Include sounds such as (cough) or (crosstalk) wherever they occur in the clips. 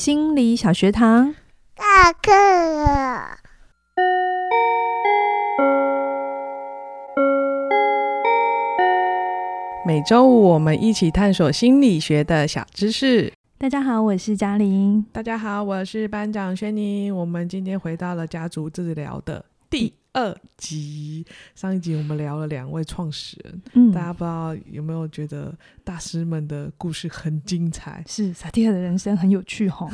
心理小学堂，下课了。每周五我们一起探索心理学的小知识。大家好，我是嘉玲。大家好，我是班长轩宁。我们今天回到了家族治疗的第二集。上一集我们聊了两位创始人，嗯，大家不知道有没有觉得大师们的故事很精彩？是萨提尔的人生很有趣哈。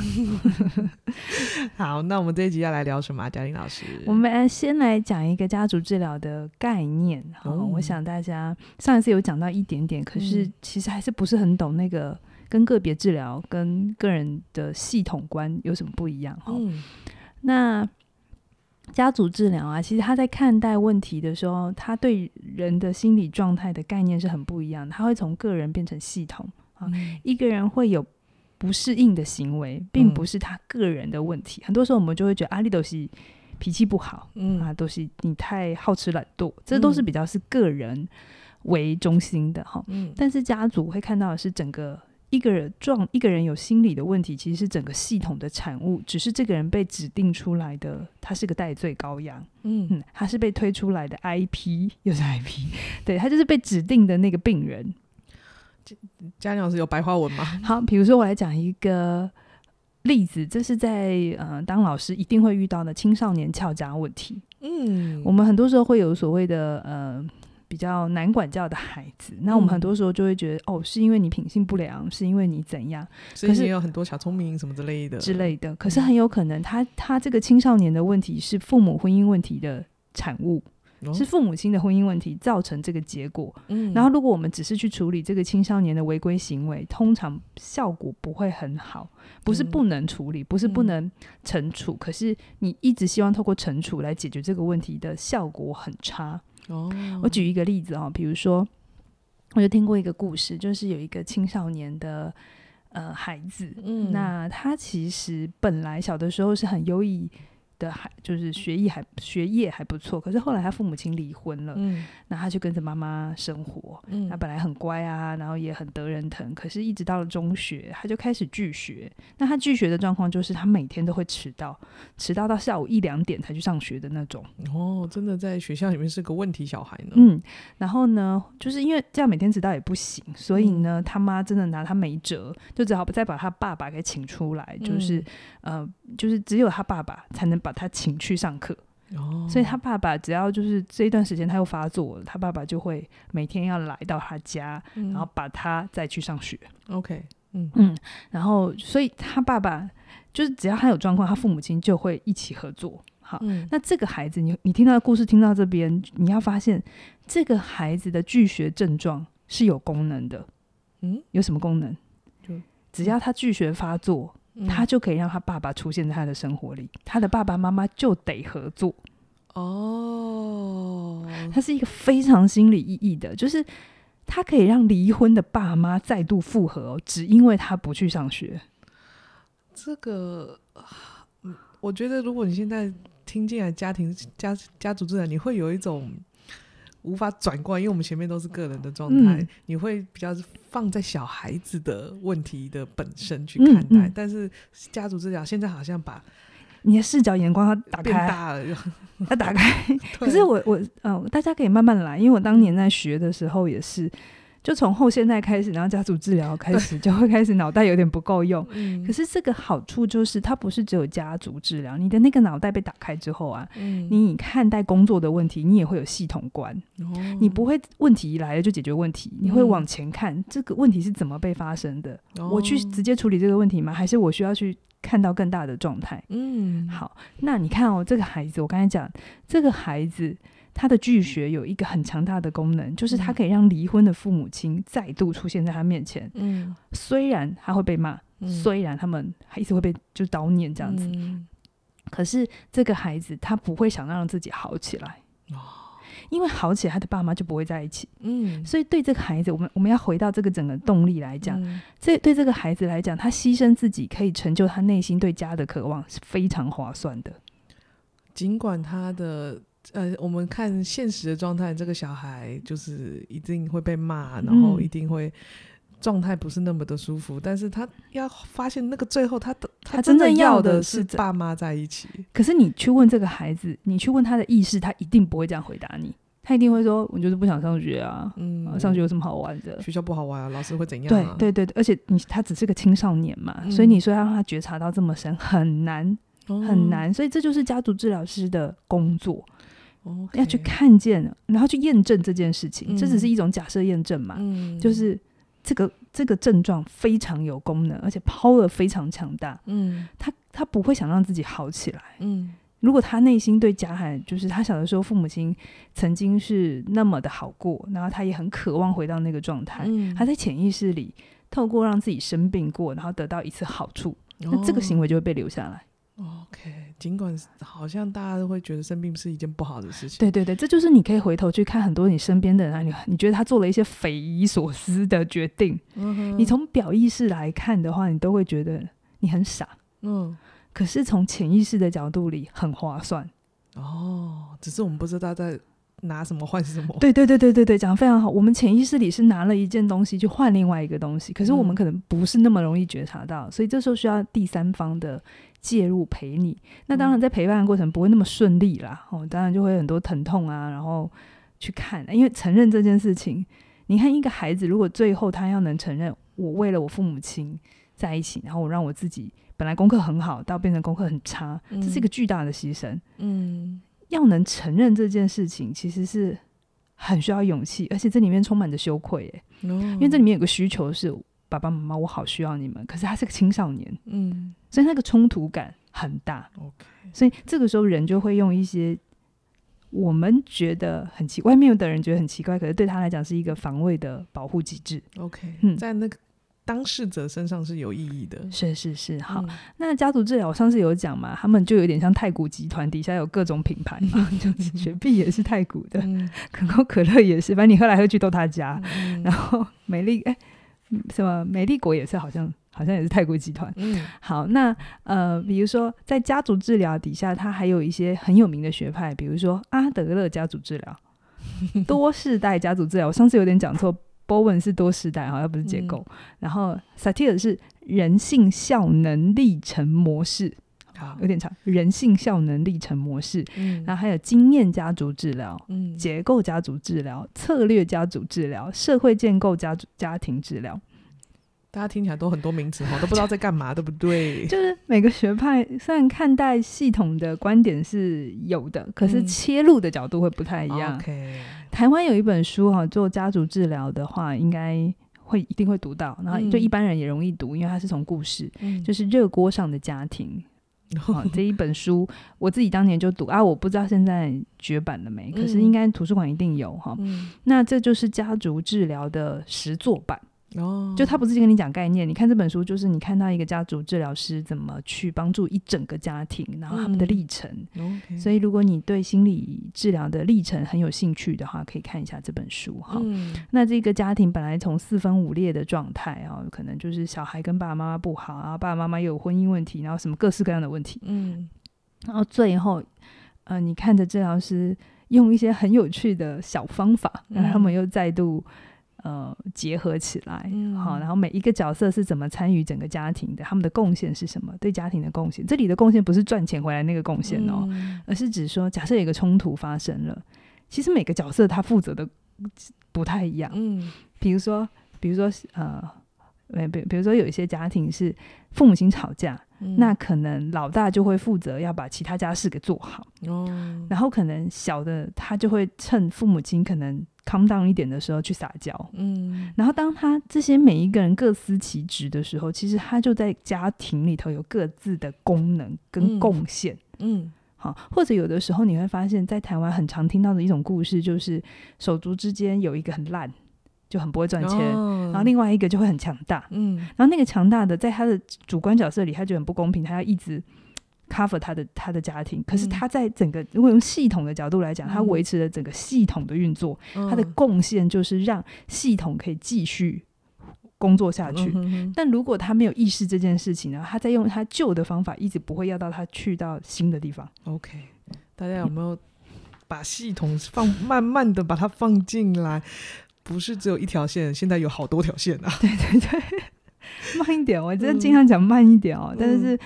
(laughs) 好，那我们这一集要来聊什么？啊嘉玲老师，我们先来讲一个家族治疗的概念。好，嗯，我想大家上一次有讲到一点点，可是其实还是不是很懂那个跟个别治疗跟个人的系统观有什么不一样？哈，嗯，那。家族治疗啊，其实他在看待问题的时候，他对人的心理状态的概念是很不一样的。他会从个人变成系统啊，嗯、一个人会有不适应的行为，并不是他个人的问题。嗯、很多时候我们就会觉得阿里都是脾气不好，嗯啊，都是你太好吃懒惰，这都是比较是个人为中心的哈。嗯，但是家族会看到的是整个。一个人状，一个人有心理的问题，其实是整个系统的产物。只是这个人被指定出来的，他是个代罪羔羊。嗯嗯，他是被推出来的 IP，又是 IP，(laughs) 对，他就是被指定的那个病人。嘉玲老师有白话文吗？好，比如说我来讲一个例子，这是在呃当老师一定会遇到的青少年翘家问题。嗯，我们很多时候会有所谓的呃。比较难管教的孩子，那我们很多时候就会觉得，嗯、哦，是因为你品性不良，是因为你怎样？可是也有很多小聪明什么之类的之类的。可是很有可能他，他他这个青少年的问题是父母婚姻问题的产物，哦、是父母亲的婚姻问题造成这个结果。嗯，然后如果我们只是去处理这个青少年的违规行为，通常效果不会很好。不是不能处理，不是不能惩处，嗯、可是你一直希望透过惩处来解决这个问题的效果很差。哦，我举一个例子哦，比如说，我就听过一个故事，就是有一个青少年的呃孩子，嗯，那他其实本来小的时候是很优异。的还就是学艺还学业还不错，可是后来他父母亲离婚了，嗯，那他就跟着妈妈生活，嗯，他本来很乖啊，然后也很得人疼，可是一直到了中学，他就开始拒学。那他拒学的状况就是他每天都会迟到，迟到到下午一两点才去上学的那种。哦，真的在学校里面是个问题小孩呢。嗯，然后呢，就是因为这样每天迟到也不行，所以呢，嗯，他妈真的拿他没辙，就只好再把他爸爸给请出来，就是，嗯，呃，就是只有他爸爸才能。把他请去上课，哦，所以他爸爸只要就是这一段时间他又发作了，他爸爸就会每天要来到他家，嗯、然后把他再去上学。OK，嗯嗯，然后所以他爸爸就是只要他有状况，他父母亲就会一起合作。好，嗯、那这个孩子，你你听到的故事听到这边，你要发现这个孩子的拒学症状是有功能的。嗯，有什么功能？就只要他拒学发作。他就可以让他爸爸出现在他的生活里，他的爸爸妈妈就得合作。哦，他是一个非常心理意义的，就是他可以让离婚的爸妈再度复合哦，只因为他不去上学。这个，我觉得如果你现在听进来家庭家家族治疗，你会有一种。无法转过来，因为我们前面都是个人的状态，嗯、你会比较放在小孩子的问题的本身去看待。嗯嗯、但是家族治疗现在好像把你的视角眼光要打开，变大了，要打开。(laughs) 可是我我嗯、呃，大家可以慢慢来，因为我当年在学的时候也是。就从后现代开始，然后家族治疗开始，就会开始脑袋有点不够用。嗯、可是这个好处就是，它不是只有家族治疗，你的那个脑袋被打开之后啊，嗯、你看待工作的问题，你也会有系统观。哦、你不会问题一来了就解决问题，你会往前看，这个问题是怎么被发生的？哦、我去直接处理这个问题吗？还是我需要去看到更大的状态？嗯，好，那你看哦，这个孩子，我刚才讲这个孩子。他的拒学有一个很强大的功能，就是他可以让离婚的父母亲再度出现在他面前。嗯，虽然他会被骂，嗯、虽然他们还一直会被就叨念这样子，嗯、可是这个孩子他不会想让自己好起来。哦，因为好起来，他的爸妈就不会在一起。嗯，所以对这个孩子，我们我们要回到这个整个动力来讲，嗯、这对这个孩子来讲，他牺牲自己可以成就他内心对家的渴望，是非常划算的。尽管他的。呃，我们看现实的状态，这个小孩就是一定会被骂，然后一定会状态不是那么的舒服。嗯、但是他要发现那个最后他的他真正要的是爸妈在一起。可是你去问这个孩子，你去问他的意识，他一定不会这样回答你。他一定会说：“我就是不想上学啊，嗯，上学有什么好玩的？学校不好玩啊，老师会怎样啊？”对对对，而且你他只是个青少年嘛，嗯、所以你说要让他觉察到这么深很难、哦、很难，所以这就是家族治疗师的工作，哦、要去看见，然后去验证这件事情。嗯、这只是一种假设验证嘛，嗯、就是这个这个症状非常有功能，而且 power 非常强大。嗯，他他不会想让自己好起来。嗯。如果他内心对贾海，就是他小的时候父母亲曾经是那么的好过，然后他也很渴望回到那个状态。嗯、他在潜意识里透过让自己生病过，然后得到一次好处，哦、那这个行为就会被留下来。OK，尽管好像大家都会觉得生病是一件不好的事情。对对对，这就是你可以回头去看很多你身边的人啊，你你觉得他做了一些匪夷所思的决定，嗯、哼你从表意识来看的话，你都会觉得你很傻。嗯。可是从潜意识的角度里很划算哦，只是我们不知道在拿什么换什么。对对对对对对，讲得非常好。我们潜意识里是拿了一件东西去换另外一个东西，可是我们可能不是那么容易觉察到，嗯、所以这时候需要第三方的介入陪你。那当然在陪伴的过程不会那么顺利啦，哦，当然就会有很多疼痛啊，然后去看，因为承认这件事情，你看一个孩子如果最后他要能承认，我为了我父母亲在一起，然后我让我自己。本来功课很好，到变成功课很差，这是一个巨大的牺牲。嗯，要能承认这件事情，其实是很需要勇气，而且这里面充满着羞愧。哎，因为这里面有个需求是爸爸妈妈，我好需要你们，可是他是个青少年，嗯，所以那个冲突感很大。OK，所以这个时候人就会用一些我们觉得很奇怪，外面有的人觉得很奇怪，可是对他来讲是一个防卫的保护机制。OK，嗯，在那个。当事者身上是有意义的，是是是。好，嗯、那家族治疗我上次有讲嘛，他们就有点像太古集团底下有各种品牌嘛，(laughs) 就 (laughs) 是雪碧也是太古的，嗯、可口可乐也是，反正你喝来喝去都他家。嗯、然后美丽哎，什么美丽国也是，好像好像也是太古集团。嗯，好，那呃，比如说在家族治疗底下，它还有一些很有名的学派，比如说阿德勒家族治疗、(laughs) 多世代家族治疗。我上次有点讲错。Bowen 是多时代，好像不是结构。嗯、然后 Satir 是人性效能历程模式，好有点长。人性效能历程模式，嗯、然后还有经验家族治疗、嗯、结构家族治疗、策略家族治疗、社会建构家族家庭治疗。大家听起来都很多名词哈，(laughs) 都不知道在干嘛，对不对？就是每个学派虽然看待系统的观点是有的，可是切入的角度会不太一样。嗯 okay 台湾有一本书哈，做家族治疗的话，应该会一定会读到，然后对一般人也容易读，因为它是从故事，嗯、就是热锅上的家庭。好、嗯，(laughs) 这一本书我自己当年就读啊，我不知道现在绝版了没，可是应该图书馆一定有哈。嗯、那这就是家族治疗的实作版。哦，就他不是跟你讲概念，你看这本书，就是你看到一个家族治疗师怎么去帮助一整个家庭，然后他们的历程。嗯 okay、所以如果你对心理治疗的历程很有兴趣的话，可以看一下这本书哈。嗯、那这个家庭本来从四分五裂的状态啊，可能就是小孩跟爸爸妈妈不好，然后爸爸妈妈又有婚姻问题，然后什么各式各样的问题。嗯，然后最后，呃，你看着治疗师用一些很有趣的小方法，然后他们又再度。呃，结合起来，嗯、好，然后每一个角色是怎么参与整个家庭的？他们的贡献是什么？对家庭的贡献，这里的贡献不是赚钱回来那个贡献哦，嗯、而是指说，假设有一个冲突发生了，其实每个角色他负责的不太一样。嗯，比如说，比如说，呃，比比如说有一些家庭是父母亲吵架，嗯、那可能老大就会负责要把其他家事给做好，哦，然后可能小的他就会趁父母亲可能。Calm down 一点的时候去撒娇，嗯，然后当他这些每一个人各司其职的时候，其实他就在家庭里头有各自的功能跟贡献，嗯，嗯，好，或者有的时候你会发现，在台湾很常听到的一种故事，就是手足之间有一个很烂，就很不会赚钱，哦，然后另外一个就会很强大，嗯，然后那个强大的在他的主观角色里，他就很不公平，他要一直。Cover 他的他的家庭，可是他在整个如果用系统的角度来讲，嗯、他维持了整个系统的运作，嗯、他的贡献就是让系统可以继续工作下去。但如果他没有意识这件事情呢，他在用他旧的方法，一直不会要到他去到新的地方。OK，大家有没有把系统放慢慢的把它放进来？不是只有一条线，现在有好多条线啊！(laughs) 对对对。慢一点，我真的经常讲慢一点哦。嗯、但是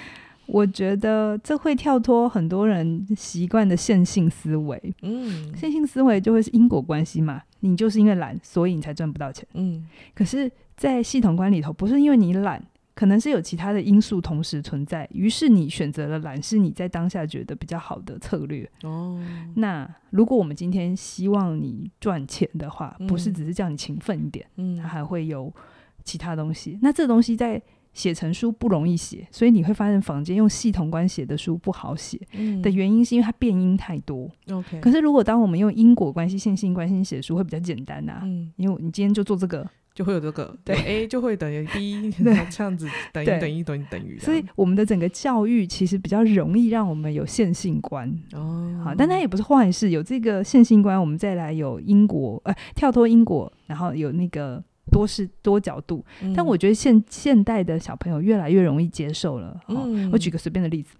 我觉得这会跳脱很多人习惯的线性思维。嗯，线性思维就会是因果关系嘛，你就是因为懒，所以你才赚不到钱。嗯，可是，在系统观里头，不是因为你懒。可能是有其他的因素同时存在，于是你选择了懒，是你在当下觉得比较好的策略。哦，那如果我们今天希望你赚钱的话，不是只是叫你勤奋一点，嗯，它还会有其他东西。那这东西在写成书不容易写，所以你会发现坊间用系统观写的书不好写。嗯，的原因是因为它变音太多。OK，可是如果当我们用因果关系、线性关系写书，会比较简单呐。嗯，因为你今天就做这个。就会有这个，(laughs) 对 A 就会等于 B，(laughs) 这样子等于等于等于等于。所以我们的整个教育其实比较容易让我们有线性观哦，好，但它也不是坏事。有这个线性观，我们再来有因果，呃，跳脱因果，然后有那个多视多角度。嗯、但我觉得现现代的小朋友越来越容易接受了。哦嗯、我举个随便的例子，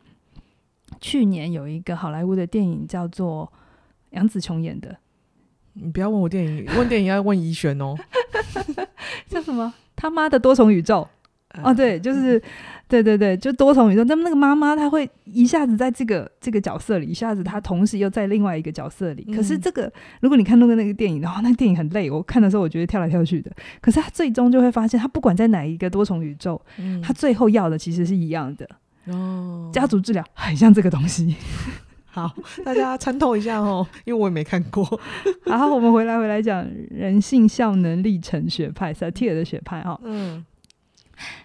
去年有一个好莱坞的电影叫做杨紫琼演的。你不要问我电影，问电影要问怡璇哦。(laughs) 叫什么？他妈的多重宇宙？(laughs) 哦，对，就是，(laughs) 对对对，就多重宇宙。那么那个妈妈，她会一下子在这个这个角色里，一下子她同时又在另外一个角色里。嗯、可是这个，如果你看那个那个电影的话，那个电影很累。我看的时候，我觉得跳来跳去的。可是她最终就会发现，她不管在哪一个多重宇宙，嗯、他最后要的其实是一样的。哦，家族治疗很像这个东西。(laughs) 好，大家参透一下哦，因为我也没看过。然后，我们回来回来讲人性效能历程学派，萨提尔的学派哈。嗯，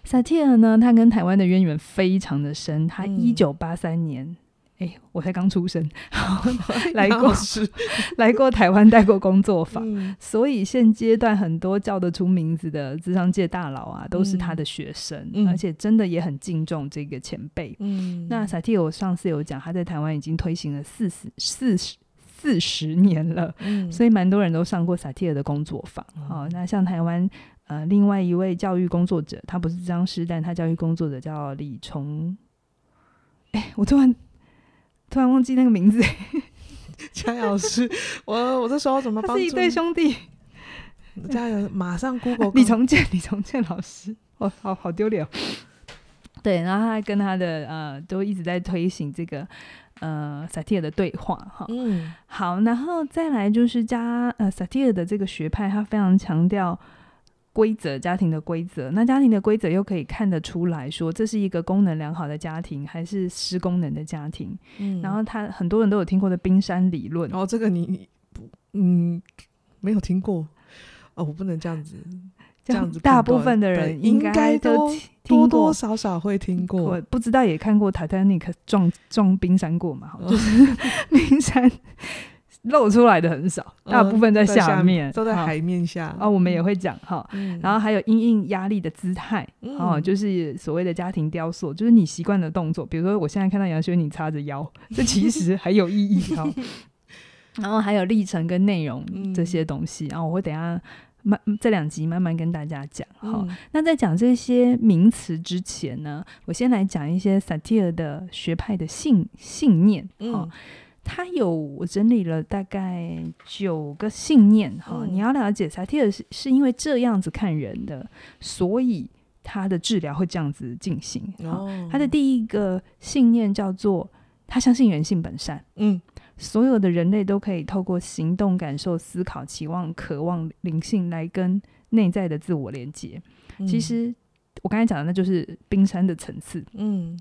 萨提尔呢，他跟台湾的渊源非常的深。他一九八三年。嗯哎，我才刚出生，(laughs) 来过 (laughs) 来过台湾带过工作坊，嗯、所以现阶段很多叫得出名字的智商界大佬啊，都是他的学生，嗯、而且真的也很敬重这个前辈。嗯，那萨提尔我上次有讲，他在台湾已经推行了四十四十四十年了，嗯、所以蛮多人都上过萨提尔的工作坊。好、嗯哦，那像台湾呃另外一位教育工作者，他不是咨商师，但他教育工作者叫李崇。哎，我突然。突然忘记那个名字，(laughs) 佳瑶老师，我我这时候怎么帮助？是一对兄弟，佳瑶马上 (laughs) Google 李崇建，李崇建老师，哦，好好丢脸哦。对，然后他跟他的呃，都一直在推行这个呃萨提尔的对话哈。嗯，好，然后再来就是加呃萨提尔的这个学派，他非常强调。规则家庭的规则，那家庭的规则又可以看得出来说，这是一个功能良好的家庭，还是失功能的家庭？嗯，然后他很多人都有听过的冰山理论。哦，这个你不嗯没有听过哦，我不能这样子这样子。大部分的人应该都多多少少会听过，我不知道也看过 Titanic 撞撞冰山过嘛？好就是 (laughs) 冰山。露出来的很少，大部分在下面，嗯、都在海面下。哦，我们也会讲哈，嗯、然后还有因应压力的姿态，嗯、哦，就是所谓的家庭雕塑，就是你习惯的动作。比如说，我现在看到杨轩你叉着腰，(laughs) 这其实很有意义哈。(laughs) 然后还有历程跟内容这些东西，然后我会等下慢这两集慢慢跟大家讲。哈，嗯、那在讲这些名词之前呢，我先来讲一些萨提尔的学派的信信念。嗯。他有我整理了大概九个信念哈，嗯、你要了解萨提尔是是因为这样子看人的，所以他的治疗会这样子进行。哦，他的第一个信念叫做他相信人性本善，嗯，所有的人类都可以透过行动、感受、思考、期望、渴望灵性来跟内在的自我连接。嗯、其实我刚才讲的那就是冰山的层次，嗯。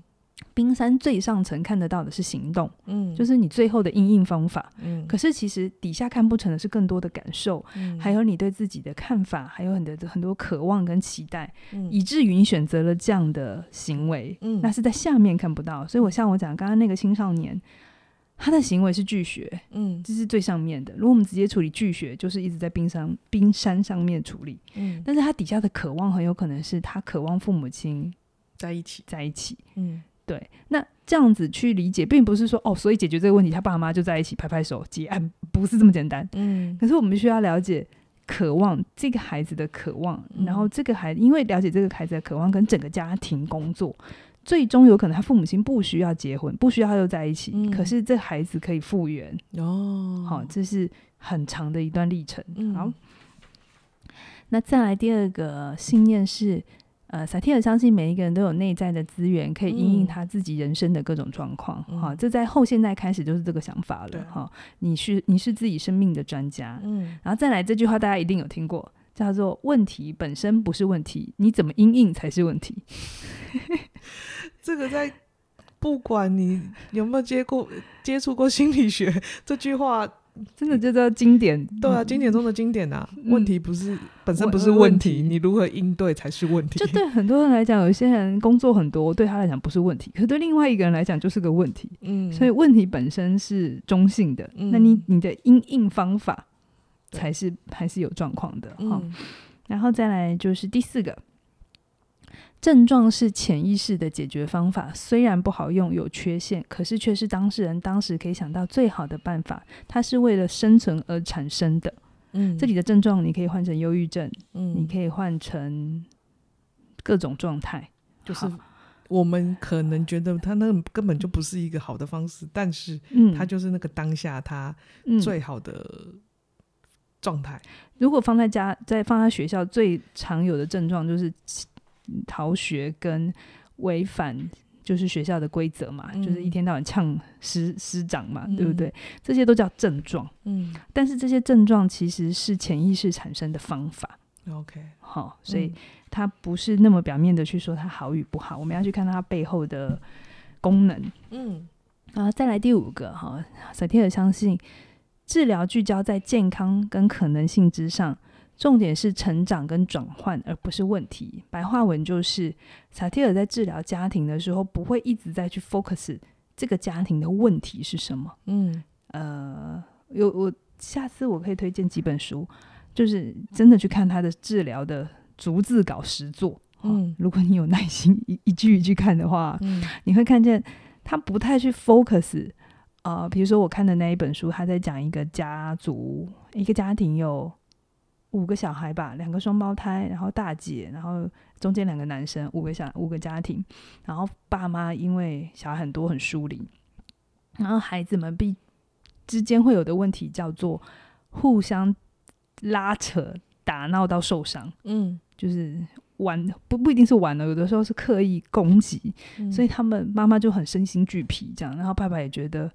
冰山最上层看得到的是行动，嗯，就是你最后的应应方法，嗯。可是其实底下看不成的是更多的感受，嗯，还有你对自己的看法，还有很多很多渴望跟期待，嗯，以至于你选择了这样的行为，嗯，那是在下面看不到。所以我像我讲刚刚那个青少年，他的行为是拒绝，嗯，这是最上面的。如果我们直接处理拒绝，就是一直在冰山冰山上面处理，嗯。但是他底下的渴望很有可能是他渴望父母亲在一起，在一起，嗯。对，那这样子去理解，并不是说哦，所以解决这个问题，他爸妈就在一起拍拍手结案，不是这么简单。嗯，可是我们需要了解渴望这个孩子的渴望，嗯、然后这个孩子因为了解这个孩子的渴望跟整个家庭工作，最终有可能他父母亲不需要结婚，不需要他就在一起，嗯、可是这孩子可以复原哦。好，这是很长的一段历程。好，嗯、那再来第二个信念是。呃，萨提尔相信每一个人都有内在的资源，可以应应他自己人生的各种状况。哈、这在后现代开始就是这个想法了。哈、哦，你是你是自己生命的专家。嗯，然后再来这句话，大家一定有听过，叫做“问题本身不是问题，你怎么应应才是问题。(laughs) ”这个在不管你有没有接过接触过心理学，这句话。真的就叫经典，对啊，经典中的经典啊。嗯、问题不是本身不是问题，你如何应对才是问题。就对很多人来讲，有些人工作很多，对他来讲不是问题，可是对另外一个人来讲就是个问题。嗯，所以问题本身是中性的，嗯、那你你的因应方法才是还是有状况的。嗯、然后再来就是第四个。症状是潜意识的解决方法，虽然不好用、有缺陷，可是却是当事人当时可以想到最好的办法。它是为了生存而产生的。嗯，这里的症状你可以换成忧郁症，嗯，你可以换成各种状态。就是我们可能觉得他那根本就不是一个好的方式，但是，他就是那个当下他最好的状态。如果放在家，在放在学校，最常有的症状就是。逃学跟违反就是学校的规则嘛，嗯、就是一天到晚呛师师长嘛，嗯、对不对？这些都叫症状。嗯，但是这些症状其实是潜意识产生的方法。OK，好，所以它不是那么表面的去说它好与不好，我们要去看它背后的功能。嗯，啊，再来第五个哈，萨提尔相信治疗聚焦在健康跟可能性之上。重点是成长跟转换，而不是问题。白话文就是，萨提尔在治疗家庭的时候，不会一直在去 focus 这个家庭的问题是什么。嗯，呃，有我下次我可以推荐几本书，就是真的去看他的治疗的逐字稿实作。嗯，如果你有耐心一一句一句看的话，嗯，你会看见他不太去 focus。呃，比如说我看的那一本书，他在讲一个家族，一个家庭有。五个小孩吧，两个双胞胎，然后大姐，然后中间两个男生，五个小五个家庭，然后爸妈因为小孩很多很疏离，然后孩子们必之间会有的问题叫做互相拉扯、打闹到受伤，嗯，就是玩不不一定是玩了，有的时候是刻意攻击，嗯，所以他们妈妈就很身心俱疲这样，然后爸爸也觉得。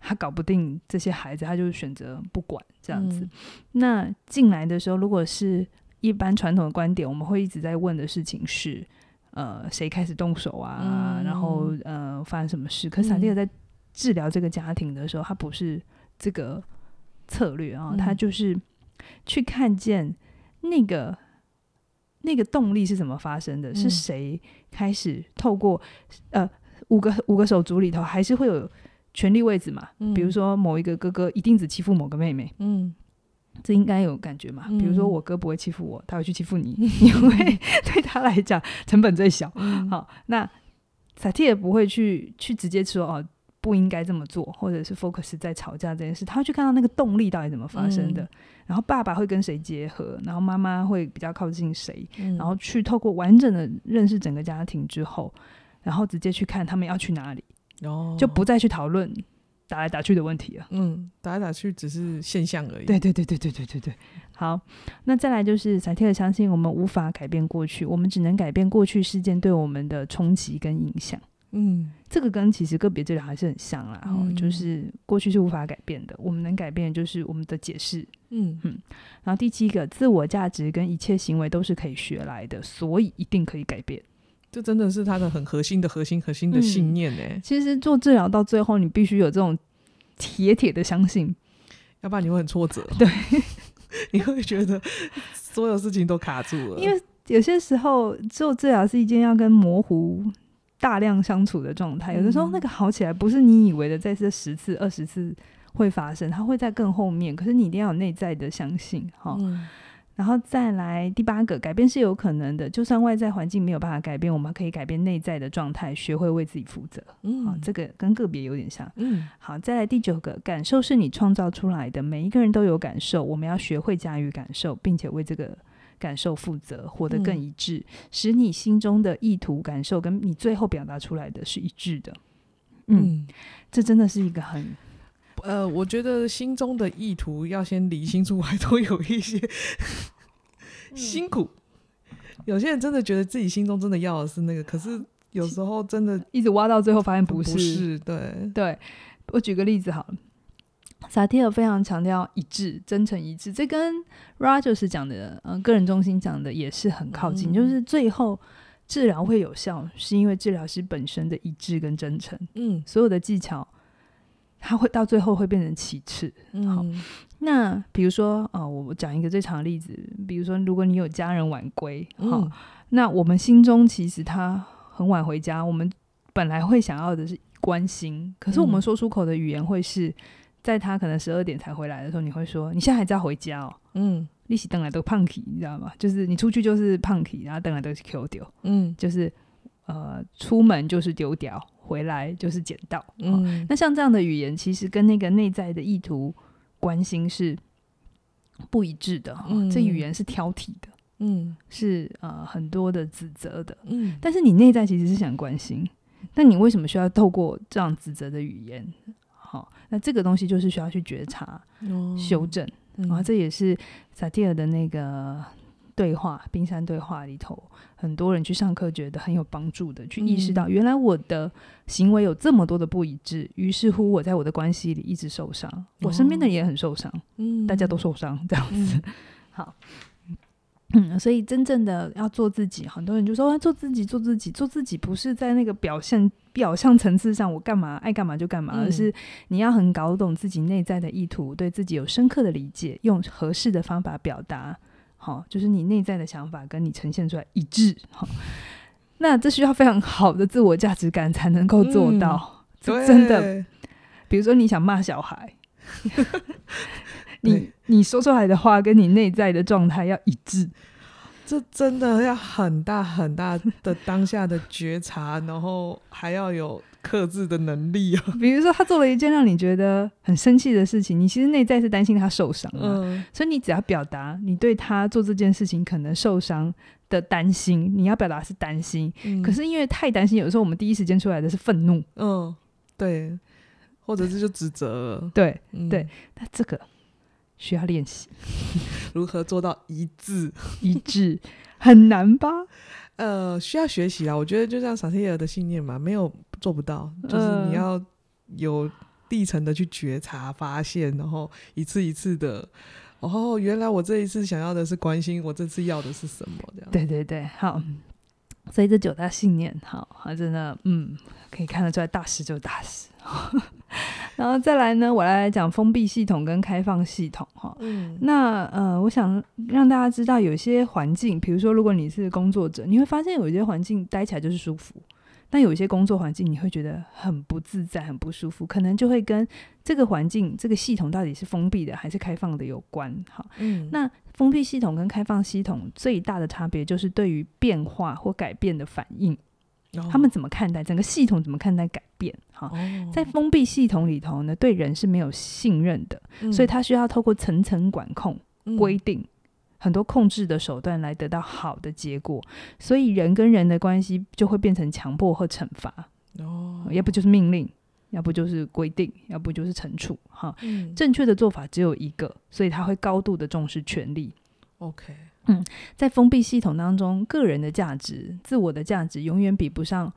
他搞不定这些孩子，他就选择不管这样子。嗯、那进来的时候，如果是一般传统的观点，我们会一直在问的事情是：呃，谁开始动手啊？嗯、然后呃，发生什么事？可是萨蒂尔在治疗这个家庭的时候，他不是这个策略啊，他就是去看见那个那个动力是怎么发生的，嗯、是谁开始透过呃五个五个手足里头，还是会有。权力位置嘛，嗯、比如说某一个哥哥一定只欺负某个妹妹，嗯，这应该有感觉嘛。嗯、比如说我哥不会欺负我，他会去欺负你，嗯、(laughs) 因为 (laughs) 对他来讲成本最小。嗯、好，那萨提也不会去去直接说哦，不应该这么做，或者是 focus 在吵架这件事，他会去看到那个动力到底怎么发生的。嗯、然后爸爸会跟谁结合，然后妈妈会比较靠近谁，嗯、然后去透过完整的认识整个家庭之后，然后直接去看他们要去哪里。哦，就不再去讨论打来打去的问题了。嗯，打来打去只是现象而已。对对对对对对对对。好，那再来就是萨提尔相信我们无法改变过去，我们只能改变过去事件对我们的冲击跟影响。嗯，这个跟其实个别治疗还是很像啦。嗯，就是过去是无法改变的，我们能改变的就是我们的解释。嗯嗯。然后第七个，自我价值跟一切行为都是可以学来的，所以一定可以改变。这真的是他的很核心的核心核心的信念呢、嗯。其实做治疗到最后，你必须有这种铁铁的相信，要不然你会很挫折。对，(laughs) 你会觉得所有事情都卡住了。因为有些时候做治疗是一件要跟模糊大量相处的状态。有的时候那个好起来不是你以为的，在这十次二十次会发生，它会在更后面。可是你一定要有内在的相信，哈。嗯然后再来第八个，改变是有可能的，就算外在环境没有办法改变，我们可以改变内在的状态，学会为自己负责。嗯，好，这个跟个别有点像。嗯，好，再来第九个，感受是你创造出来的，每一个人都有感受，我们要学会驾驭感受，并且为这个感受负责，活得更一致，嗯、使你心中的意图、感受跟你最后表达出来的是一致的。嗯，嗯这真的是一个很。呃，我觉得心中的意图要先理清楚，还 (laughs) 都有一些辛苦，有些人真的觉得自己心中真的要的是那个，可是有时候真的一直挖到最后，发现不是。不是，对对。我举个例子好了，萨提尔非常强调一致、真诚一致，这跟 Rogers 讲的，嗯、呃，个人中心讲的也是很靠近，嗯、就是最后治疗会有效，是因为治疗师本身的一致跟真诚。嗯，所有的技巧。他会到最后会变成其次。好，嗯、那比如说，呃，我讲一个最长的例子，比如说，如果你有家人晚归，好，嗯、那我们心中其实他很晚回家，我们本来会想要的是关心，可是我们说出口的语言会是在他可能十二点才回来的时候，你会说，你现在还在回家哦，嗯，利息等来都胖体，你知道吗？就是你出去就是胖体，然后等来都是 Q 丢，嗯，就是呃，出门就是丢掉。回来就是捡到，嗯，那像这样的语言，其实跟那个内在的意图关心是不一致的，嗯，这语言是挑剔的，嗯，是呃很多的指责的，嗯，但是你内在其实是想关心，那你为什么需要透过这样指责的语言？好，那这个东西就是需要去觉察、哦、修正，啊、嗯，这也是萨提尔的那个。对话，冰山对话里头，很多人去上课觉得很有帮助的，去意识到原来我的行为有这么多的不一致，于是乎我在我的关系里一直受伤，哦、我身边的人也很受伤，嗯，大家都受伤这样子。嗯、(laughs) 好，嗯，所以真正的要做自己，很多人就说做自己，做自己，做自己，不是在那个表现表象层次上，我干嘛爱干嘛就干嘛，嗯、而是你要很搞懂自己内在的意图，对自己有深刻的理解，用合适的方法表达。好，就是你内在的想法跟你呈现出来一致。好，那这需要非常好的自我价值感才能够做到。嗯、真的，比如说你想骂小孩，(laughs) 你你说出来的话跟你内在的状态要一致。这真的要很大很大的当下的觉察，然后还要有。克制的能力啊，(laughs) 比如说他做了一件让你觉得很生气的事情，你其实内在是担心他受伤，嗯，所以你只要表达你对他做这件事情可能受伤的担心，你要表达是担心，嗯，可是因为太担心，有时候我们第一时间出来的是愤怒，嗯，对，或者是就指责了，对，嗯，对，那这个需要练习，(laughs) 如何做到一致？一致。很难吧？呃，需要学习啊。我觉得就像萨提尔的信念嘛，没有。做不到，就是你要有历层的去觉察、发现，然后一次一次的，哦，原来我这一次想要的是关心，我这次要的是什么？这样。对对对，好。所以这九大信念，好，真的，嗯，可以看得出来，大师就是大师。然后再来呢，我来讲封闭系统跟开放系统，哈，嗯，那呃，我想让大家知道，有些环境，比如说，如果你是工作者，你会发现有一些环境待起来就是舒服。但有一些工作环境，你会觉得很不自在、很不舒服，可能就会跟这个环境、这个系统到底是封闭的还是开放的有关。好，嗯，那封闭系统跟开放系统最大的差别就是对于变化或改变的反应，哦、他们怎么看待整个系统？怎么看待改变？哈，哦、在封闭系统里头呢，对人是没有信任的，嗯、所以他需要透过层层管控、规定。嗯很多控制的手段来得到好的结果，所以人跟人的关系就会变成强迫和惩罚哦，要不就是命令，要不就是规定，要不就是惩处。哈，嗯、正确的做法只有一个，所以他会高度的重视权力。OK，嗯，在封闭系统当中，个人的价值、自我的价值永远比不上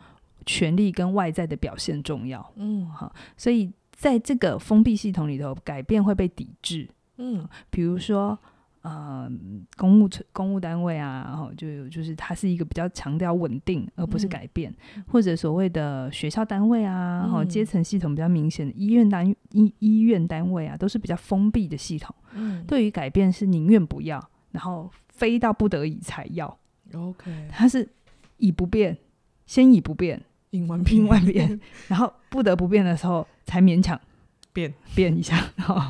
权力跟外在的表现重要。嗯，好，所以在这个封闭系统里头，改变会被抵制。嗯，比如说。呃，公务公务单位啊，然后就就是它是一个比较强调稳定而不是改变，嗯、或者所谓的学校单位啊，然后阶层系统比较明显的医院单医医院单位啊，都是比较封闭的系统。嗯，对于改变是宁愿不要，然后非到不得已才要。OK，它是以不变，先以不变，应文变，万变，然后不得不变的时候才勉强变变一下。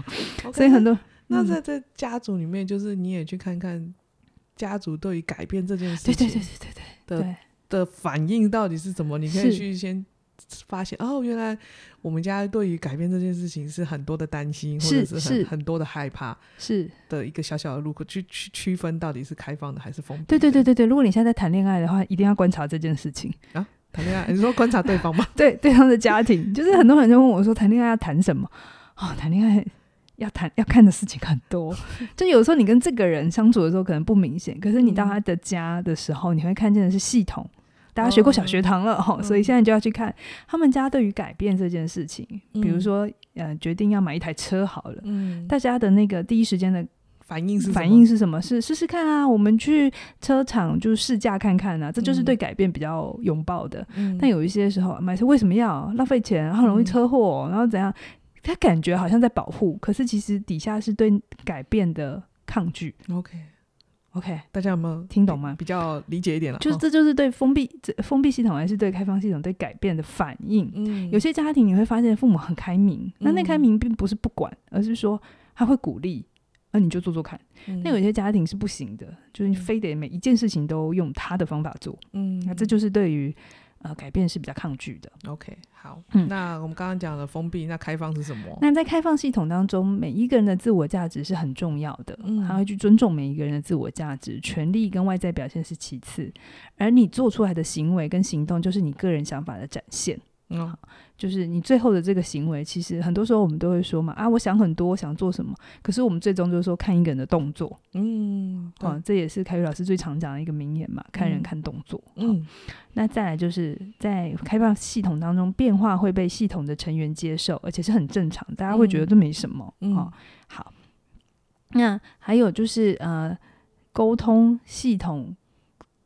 (laughs) 所以很多。那在这家族里面，就是你也去看看家族对于改变这件事情，对对对对对的的反应到底是怎么？你可以去先发现哦，原来我们家对于改变这件事情是很多的担心，或者是很很多的害怕，是的一个小小的路口，去去区分到底是开放的还是封闭。对对对对对，如果你现在在谈恋爱的话，一定要观察这件事情啊。谈恋爱，你说观察对方吗？(laughs) 对对方的家庭，就是很多人就问我说，谈恋爱要谈什么？哦，谈恋爱。要谈要看的事情很多。就有时候你跟这个人相处的时候可能不明显，可是你到他的家的时候，嗯、你会看见的是系统。大家学过小学堂了哈，哦、所以现在就要去看他们家对于改变这件事情，嗯、比如说呃，决定要买一台车好了，嗯、大家的那个第一时间的反应是反应是什么？是试试看啊，我们去车厂就试驾看看啊，这就是对改变比较拥抱的。嗯、但有一些时候买车为什么要浪费钱，很容易车祸，嗯、然后怎样？他感觉好像在保护，可是其实底下是对改变的抗拒。OK。OK，大家有没有听懂吗？比较理解一点了。就是这就是对封闭、封闭系统还是对开放系统对改变的反应。嗯，有些家庭你会发现父母很开明，那、嗯、那开明并不是不管，而是说他会鼓励，那你就做做看。嗯、那有些家庭是不行的，就是你非得每一件事情都用他的方法做。嗯，那这就是对于。呃，改变是比较抗拒的。OK，好，嗯，那我们刚刚讲的封闭，那开放是什么？那在开放系统当中，每一个人的自我价值是很重要的，嗯，他会去尊重每一个人的自我价值，权利跟外在表现是其次，而你做出来的行为跟行动，就是你个人想法的展现。嗯，就是你最后的这个行为，其实很多时候我们都会说嘛，啊，我想很多，想做什么，可是我们最终就是说看一个人的动作，嗯，啊，这也是凯宇老师最常讲的一个名言嘛，看人看动作，嗯，那再来就是在开放系统当中，变化会被系统的成员接受，而且是很正常，大家会觉得这没什么，嗯，哦，好，那还有就是呃，沟通系统。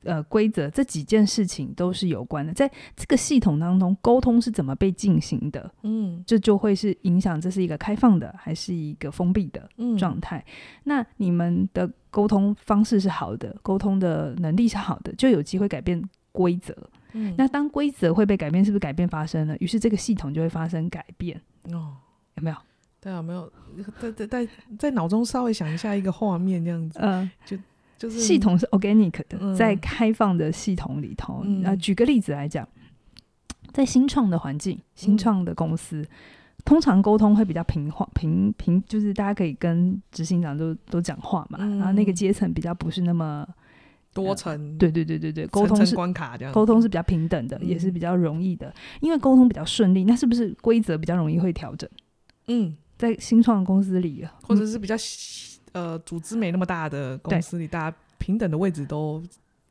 呃，规则这几件事情都是有关的，在这个系统当中，沟通是怎么被进行的？嗯，这就会是影响这是一个开放的还是一个封闭的状态。嗯、那你们的沟通方式是好的，沟通的能力是好的，就有机会改变规则。嗯，那当规则会被改变，是不是改变发生了？于是这个系统就会发生改变。哦，有没有？对啊，没有。在在在在脑中稍微想一下一个画面，这样子，嗯、呃，就。就是系统是 organic 的，嗯、在开放的系统里头，嗯、啊，举个例子来讲，在新创的环境、新创的公司，嗯、通常沟通会比较平滑、平平，就是大家可以跟执行长都都讲话嘛，嗯、然后那个阶层比较不是那么多层对对对对对，沟通是关卡这样，沟通是比较平等的，嗯、也是比较容易的，因为沟通比较顺利，那是不是规则比较容易会调整？嗯，在新创公司里，或者是比较。呃，组织没那么大的公司里，大家平等的位置都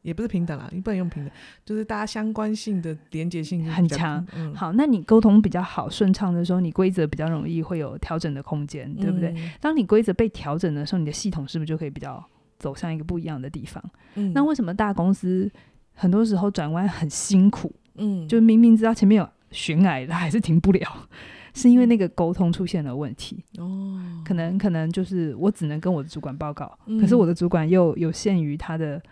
也不是平等啦，你不能用平等，就是大家相关性的连接性很强。嗯、好，那你沟通比较好、顺畅的时候，你规则比较容易会有调整的空间，对不对？嗯、当你规则被调整的时候，你的系统是不是就可以比较走向一个不一样的地方？嗯，那为什么大公司很多时候转弯很辛苦？嗯，就明明知道前面有悬崖，它还是停不了。是因为那个沟通出现了问题。哦，可能可能就是我只能跟我的主管报告，嗯、可是我的主管又有限于他的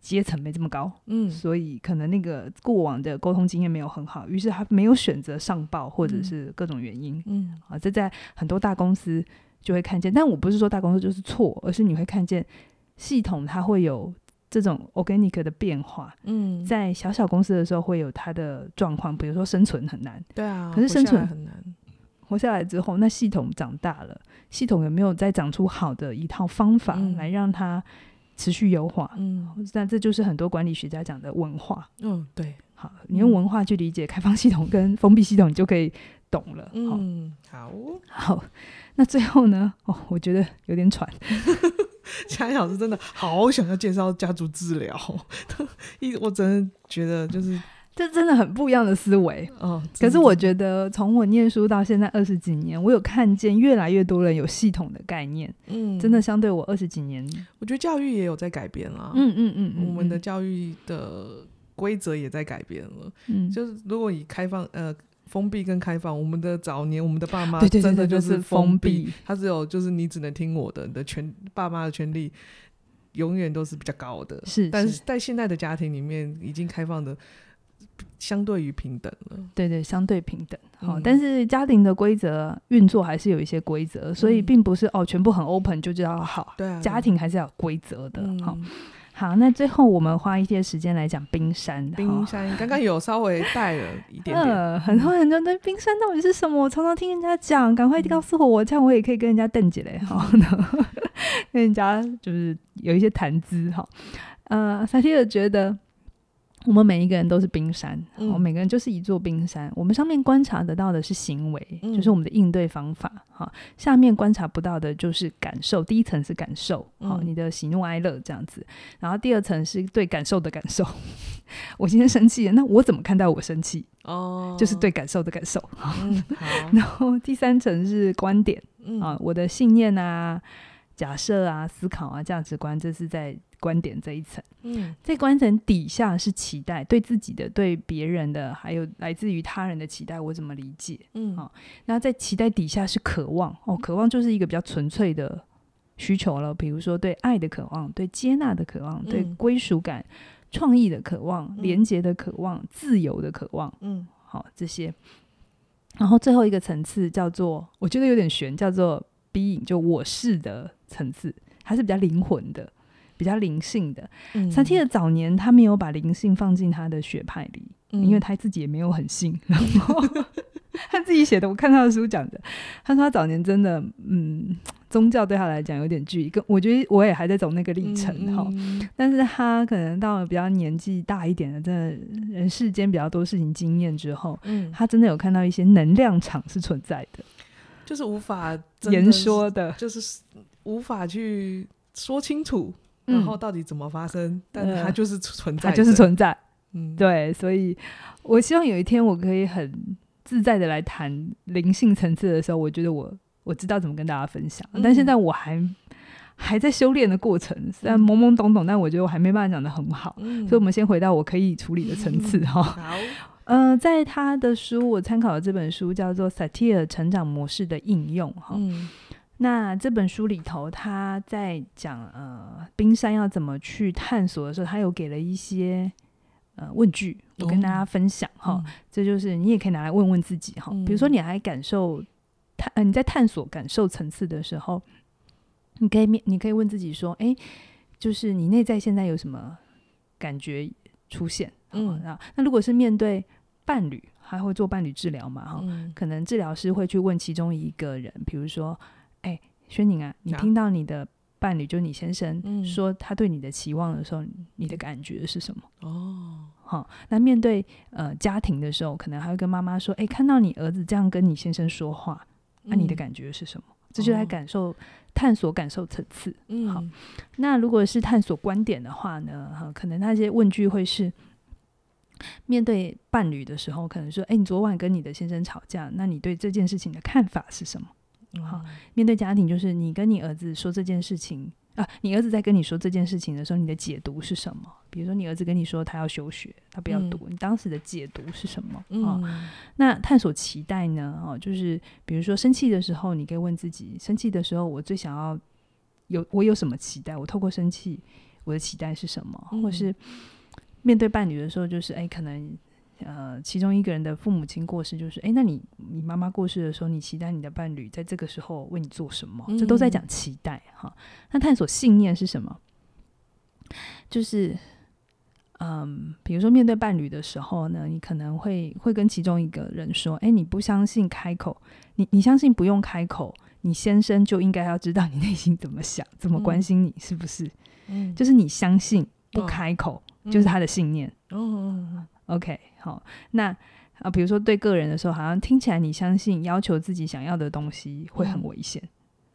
阶层没这么高，嗯，所以可能那个过往的沟通经验没有很好，于是他没有选择上报或者是各种原因，嗯，啊，这在很多大公司就会看见，但我不是说大公司就是错，而是你会看见系统它会有。这种 organic 的变化，嗯，在小小公司的时候会有它的状况，比如说生存很难，对啊，可是生存很难，活下来之后，那系统长大了，系统有没有再长出好的一套方法来让它持续优化？嗯，那这就是很多管理学家讲的文化。嗯，对，好，你用文化去理解开放系统跟封闭系统，你就可以懂了。嗯，好，好，那最后呢？哦，我觉得有点喘。(laughs) 佳音老师真的好想要介绍家族治疗，(laughs) 一我真的觉得就是这真的很不一样的思维哦。可是我觉得从我念书到现在二十几年，我有看见越来越多人有系统的概念。嗯，真的相对我二十几年，我觉得教育也有在改变了。嗯嗯嗯，嗯，我们的教育的规则也在改变了。嗯，就是如果以开放呃。封闭跟开放，我们的早年，我们的爸妈真的就是封闭，他只有就是你只能听我的，你的权爸妈的权利永远都是比较高的。是，但是在现在的家庭里面，已经开放的相对于平等了。对对，相对平等。好，但是家庭的规则运作还是有一些规则，所以并不是哦，全部很 open 就知道好。对啊，家庭还是要有规则的。好。好，那最后我们花一些时间来讲冰山。冰山刚刚有稍微带了一点点。呃，(laughs) 很多很多人对冰山到底是什么？我常常听人家讲，赶快告诉我，我这样我也可以跟人家邓姐嘞。好，(laughs) 跟人家就是有一些谈资哈。呃，萨提尔觉得我们每一个人都是冰山，我、嗯、每个人就是一座冰山。我们上面观察得到的是行为，嗯、就是我们的应对方法。哈，下面观察不到的就是感受。第一层是感受，好、嗯，你的喜怒哀乐这样子。然后第二层是对感受的感受。(laughs) 我今天生气了，那我怎么看待我生气？哦，就是对感受的感受。嗯、(laughs) 然后第三层是观点，嗯、啊，我的信念啊、假设啊、思考啊、价值观，这是在。观点这一层，嗯，在观层底下是期待，对自己的、对别人的，还有来自于他人的期待，我怎么理解？嗯，好、哦，那在期待底下是渴望，哦，渴望就是一个比较纯粹的需求了，比如说对爱的渴望，对接纳的渴望，嗯、对归属感、创意的渴望、廉洁的渴望、嗯、自由的渴望，嗯，好、哦，这些，然后最后一个层次叫做，我觉得有点悬，叫做 being，就我是的层次，还是比较灵魂的。比较灵性的，萨提尔早年他没有把灵性放进他的学派里，嗯、因为他自己也没有很信。然后 (laughs) 他自己写的，我看他的书讲的，他说他早年真的，嗯，宗教对他来讲有点距离。跟我觉得我也还在走那个历程哈，但是他可能到了比较年纪大一点的，真的人世间比较多事情经验之后，嗯，他真的有看到一些能量场是存在的，就是无法言说的，就是无法去说清楚。然后到底怎么发生？嗯、但它就是存在，它就是存在。嗯，对，所以我希望有一天我可以很自在的来谈灵性层次的时候，我觉得我我知道怎么跟大家分享。嗯、但现在我还还在修炼的过程，虽然懵懵懂懂，但我觉得我还没办法讲的很好。嗯、所以，我们先回到我可以处理的层次哈。(laughs) 好，呃，在他的书，我参考的这本书叫做《萨提尔成长模式的应用》哈。嗯那这本书里头，他在讲呃冰山要怎么去探索的时候，他有给了一些呃问句，我跟大家分享哈。哦嗯、这就是你也可以拿来问问自己哈。比如说，你还感受探呃你在探索感受层次的时候，你可以面你可以问自己说，哎，就是你内在现在有什么感觉出现？嗯，那如果是面对伴侣，还会做伴侣治疗嘛？哈、嗯，可能治疗师会去问其中一个人，比如说。哎，轩宁啊，你听到你的伴侣，啊、就是你先生说他对你的期望的时候，嗯、你的感觉是什么？哦，好，那面对呃家庭的时候，可能还会跟妈妈说，哎，看到你儿子这样跟你先生说话，那、嗯啊、你的感觉是什么？这就来感受、哦、探索感受层次。嗯，好，那如果是探索观点的话呢？哈，可能那些问句会是面对伴侣的时候，可能说，哎，你昨晚跟你的先生吵架，那你对这件事情的看法是什么？好，面对家庭，就是你跟你儿子说这件事情啊，你儿子在跟你说这件事情的时候，你的解读是什么？比如说，你儿子跟你说他要休学，他不要读，嗯、你当时的解读是什么？啊、嗯，那探索期待呢？哦，就是比如说生气的时候，你可以问自己：生气的时候，我最想要有我有什么期待？我透过生气，我的期待是什么？嗯、或是面对伴侣的时候，就是哎，可能。呃，其中一个人的父母亲过世，就是哎，那你你妈妈过世的时候，你期待你的伴侣在这个时候为你做什么？嗯、这都在讲期待哈。那探索信念是什么？就是嗯，比如说面对伴侣的时候呢，你可能会会跟其中一个人说，哎，你不相信开口，你你相信不用开口，你先生就应该要知道你内心怎么想，怎么关心你，是不是？嗯，就是你相信不开口，哦、就是他的信念。哦。OK，好，那啊，比如说对个人的时候，好像听起来你相信要求自己想要的东西会很危险，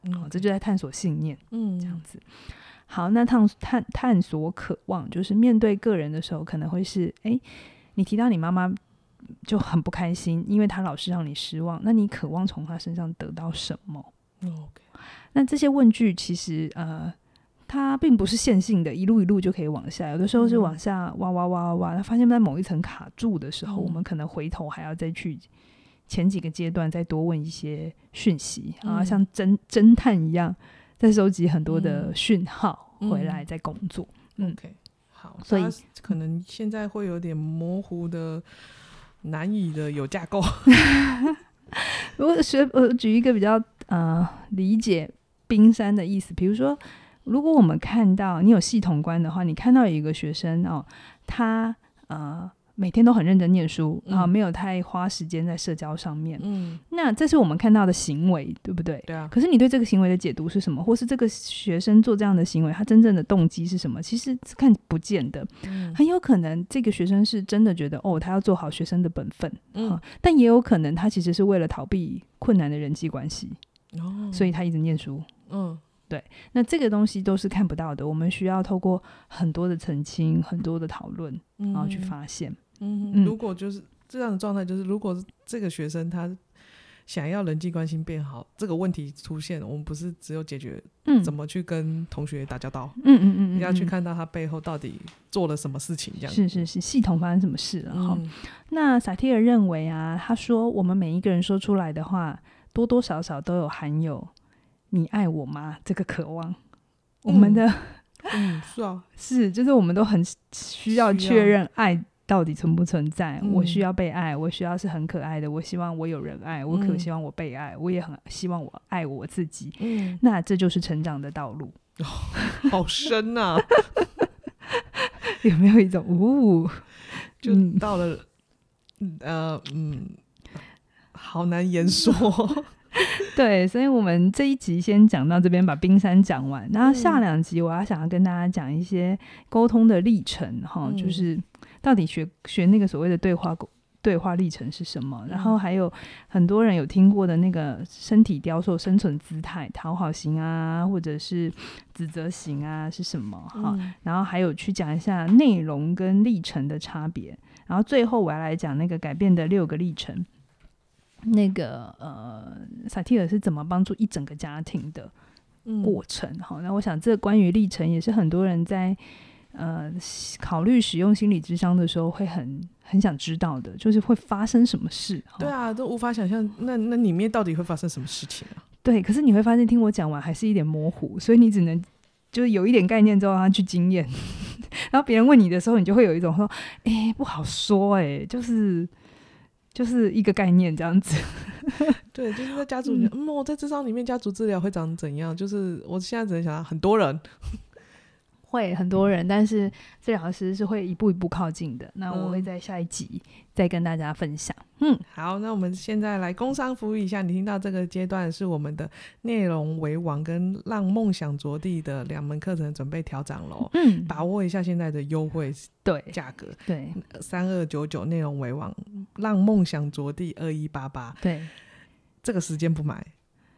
嗯，哦，这就在探索信念，嗯，这样子。好，那探探探索渴望，就是面对个人的时候，可能会是，诶，你提到你妈妈就很不开心，因为她老是让你失望，那你渴望从她身上得到什么？OK，那这些问句其实呃。它并不是线性的，一路一路就可以往下，有的时候是往下挖挖挖挖挖，它发现在某一层卡住的时候，嗯、我们可能回头还要再去前几个阶段再多问一些讯息，嗯、啊，像侦侦探一样，在收集很多的讯号回来再工作。嗯，OK，好，所以可能现在会有点模糊的、难以的有架构。(laughs) 如果学呃举一个比较呃理解冰山的意思，比如说。如果我们看到你有系统观的话，你看到有一个学生哦，他呃每天都很认真念书啊，嗯、没有太花时间在社交上面。嗯，那这是我们看到的行为，对不对？对啊。可是你对这个行为的解读是什么？或是这个学生做这样的行为，他真正的动机是什么？其实是看不见的。嗯、很有可能这个学生是真的觉得哦，他要做好学生的本分。嗯、啊。但也有可能他其实是为了逃避困难的人际关系。哦。所以他一直念书。嗯。对。那这个东西都是看不到的，我们需要透过很多的澄清、很多的讨论，然后去发现。嗯，如果就是这样的状态，就是如果这个学生他想要人际关系变好，这个问题出现，我们不是只有解决怎么去跟同学打交道，嗯嗯嗯，你要去看到他背后到底做了什么事情，这样是是是，系统发生什么事了哈、嗯？那萨提尔认为啊，他说我们每一个人说出来的话，多多少少都有含有“你爱我吗”这个渴望，我们的。嗯，是啊，(laughs) 是，就是我们都很需要确认爱到底存不存在。我需要被爱，我需要是很可爱的，我希望我有人爱，我可希望我被爱，嗯、我也很希望我爱我自己。嗯，那这就是成长的道路。哦、(laughs) 好深啊！(laughs) 有没有一种呜、哦，就到了，嗯、呃，嗯，好难言说。(laughs) 对，所以我们这一集先讲到这边，把冰山讲完。然后下两集我要想要跟大家讲一些沟通的历程，哈、嗯，就是到底学学那个所谓的对话对话历程是什么。然后还有很多人有听过的那个身体雕塑生存姿态，讨好型啊，或者是指责型啊是什么？哈、嗯，然后还有去讲一下内容跟历程的差别。然后最后我要来讲那个改变的六个历程。那个呃，萨提尔是怎么帮助一整个家庭的过程？好、嗯，那我想这关于历程也是很多人在呃考虑使用心理智商的时候会很很想知道的，就是会发生什么事？对啊，都无法想象那那里面到底会发生什么事情啊？对，可是你会发现听我讲完还是一点模糊，所以你只能就是有一点概念之后让他去经验，(laughs) 然后别人问你的时候，你就会有一种说，哎、欸，不好说、欸，哎，就是。就是一个概念这样子，(laughs) 对，就是在家族嗯，我、嗯、在咨商里面家族治疗会长怎样？就是我现在只能想到很多人。会很多人，但是治疗师是会一步一步靠近的。那我会在下一集再跟大家分享。嗯，嗯好，那我们现在来工商服务一下。你听到这个阶段是我们的内容为王跟让梦想着地的两门课程准备调涨喽。嗯，把握一下现在的优惠对价格。对，三二九九内容为王，让梦想着地二一八八。对，这个时间不买。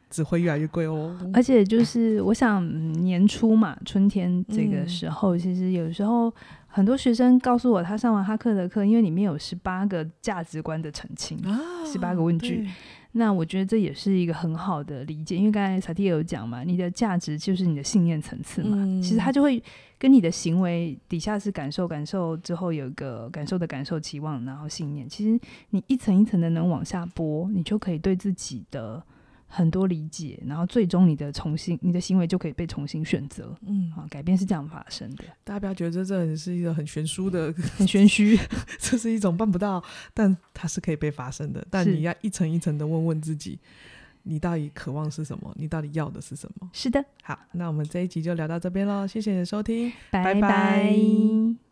只会越来越贵哦，而且就是我想年初嘛，春天这个时候，嗯、其实有时候很多学生告诉我，他上完哈克的课，因为里面有十八个价值观的澄清，十八个问句。那我觉得这也是一个很好的理解，因为刚才萨提也有讲嘛，你的价值就是你的信念层次嘛，嗯、其实他就会跟你的行为底下是感受，感受之后有一个感受的感受期望，然后信念，其实你一层一层的能往下拨，你就可以对自己的。很多理解，然后最终你的重新，你的行为就可以被重新选择。嗯，啊，改变是这样发生的。大家不要觉得这是一个很悬殊的、(laughs) 很玄虚，(laughs) 这是一种办不到，但它是可以被发生的。但你要一层一层的问问自己，你到底渴望是什么？你到底要的是什么？是的。好，那我们这一集就聊到这边喽，谢谢你的收听，拜拜。拜拜。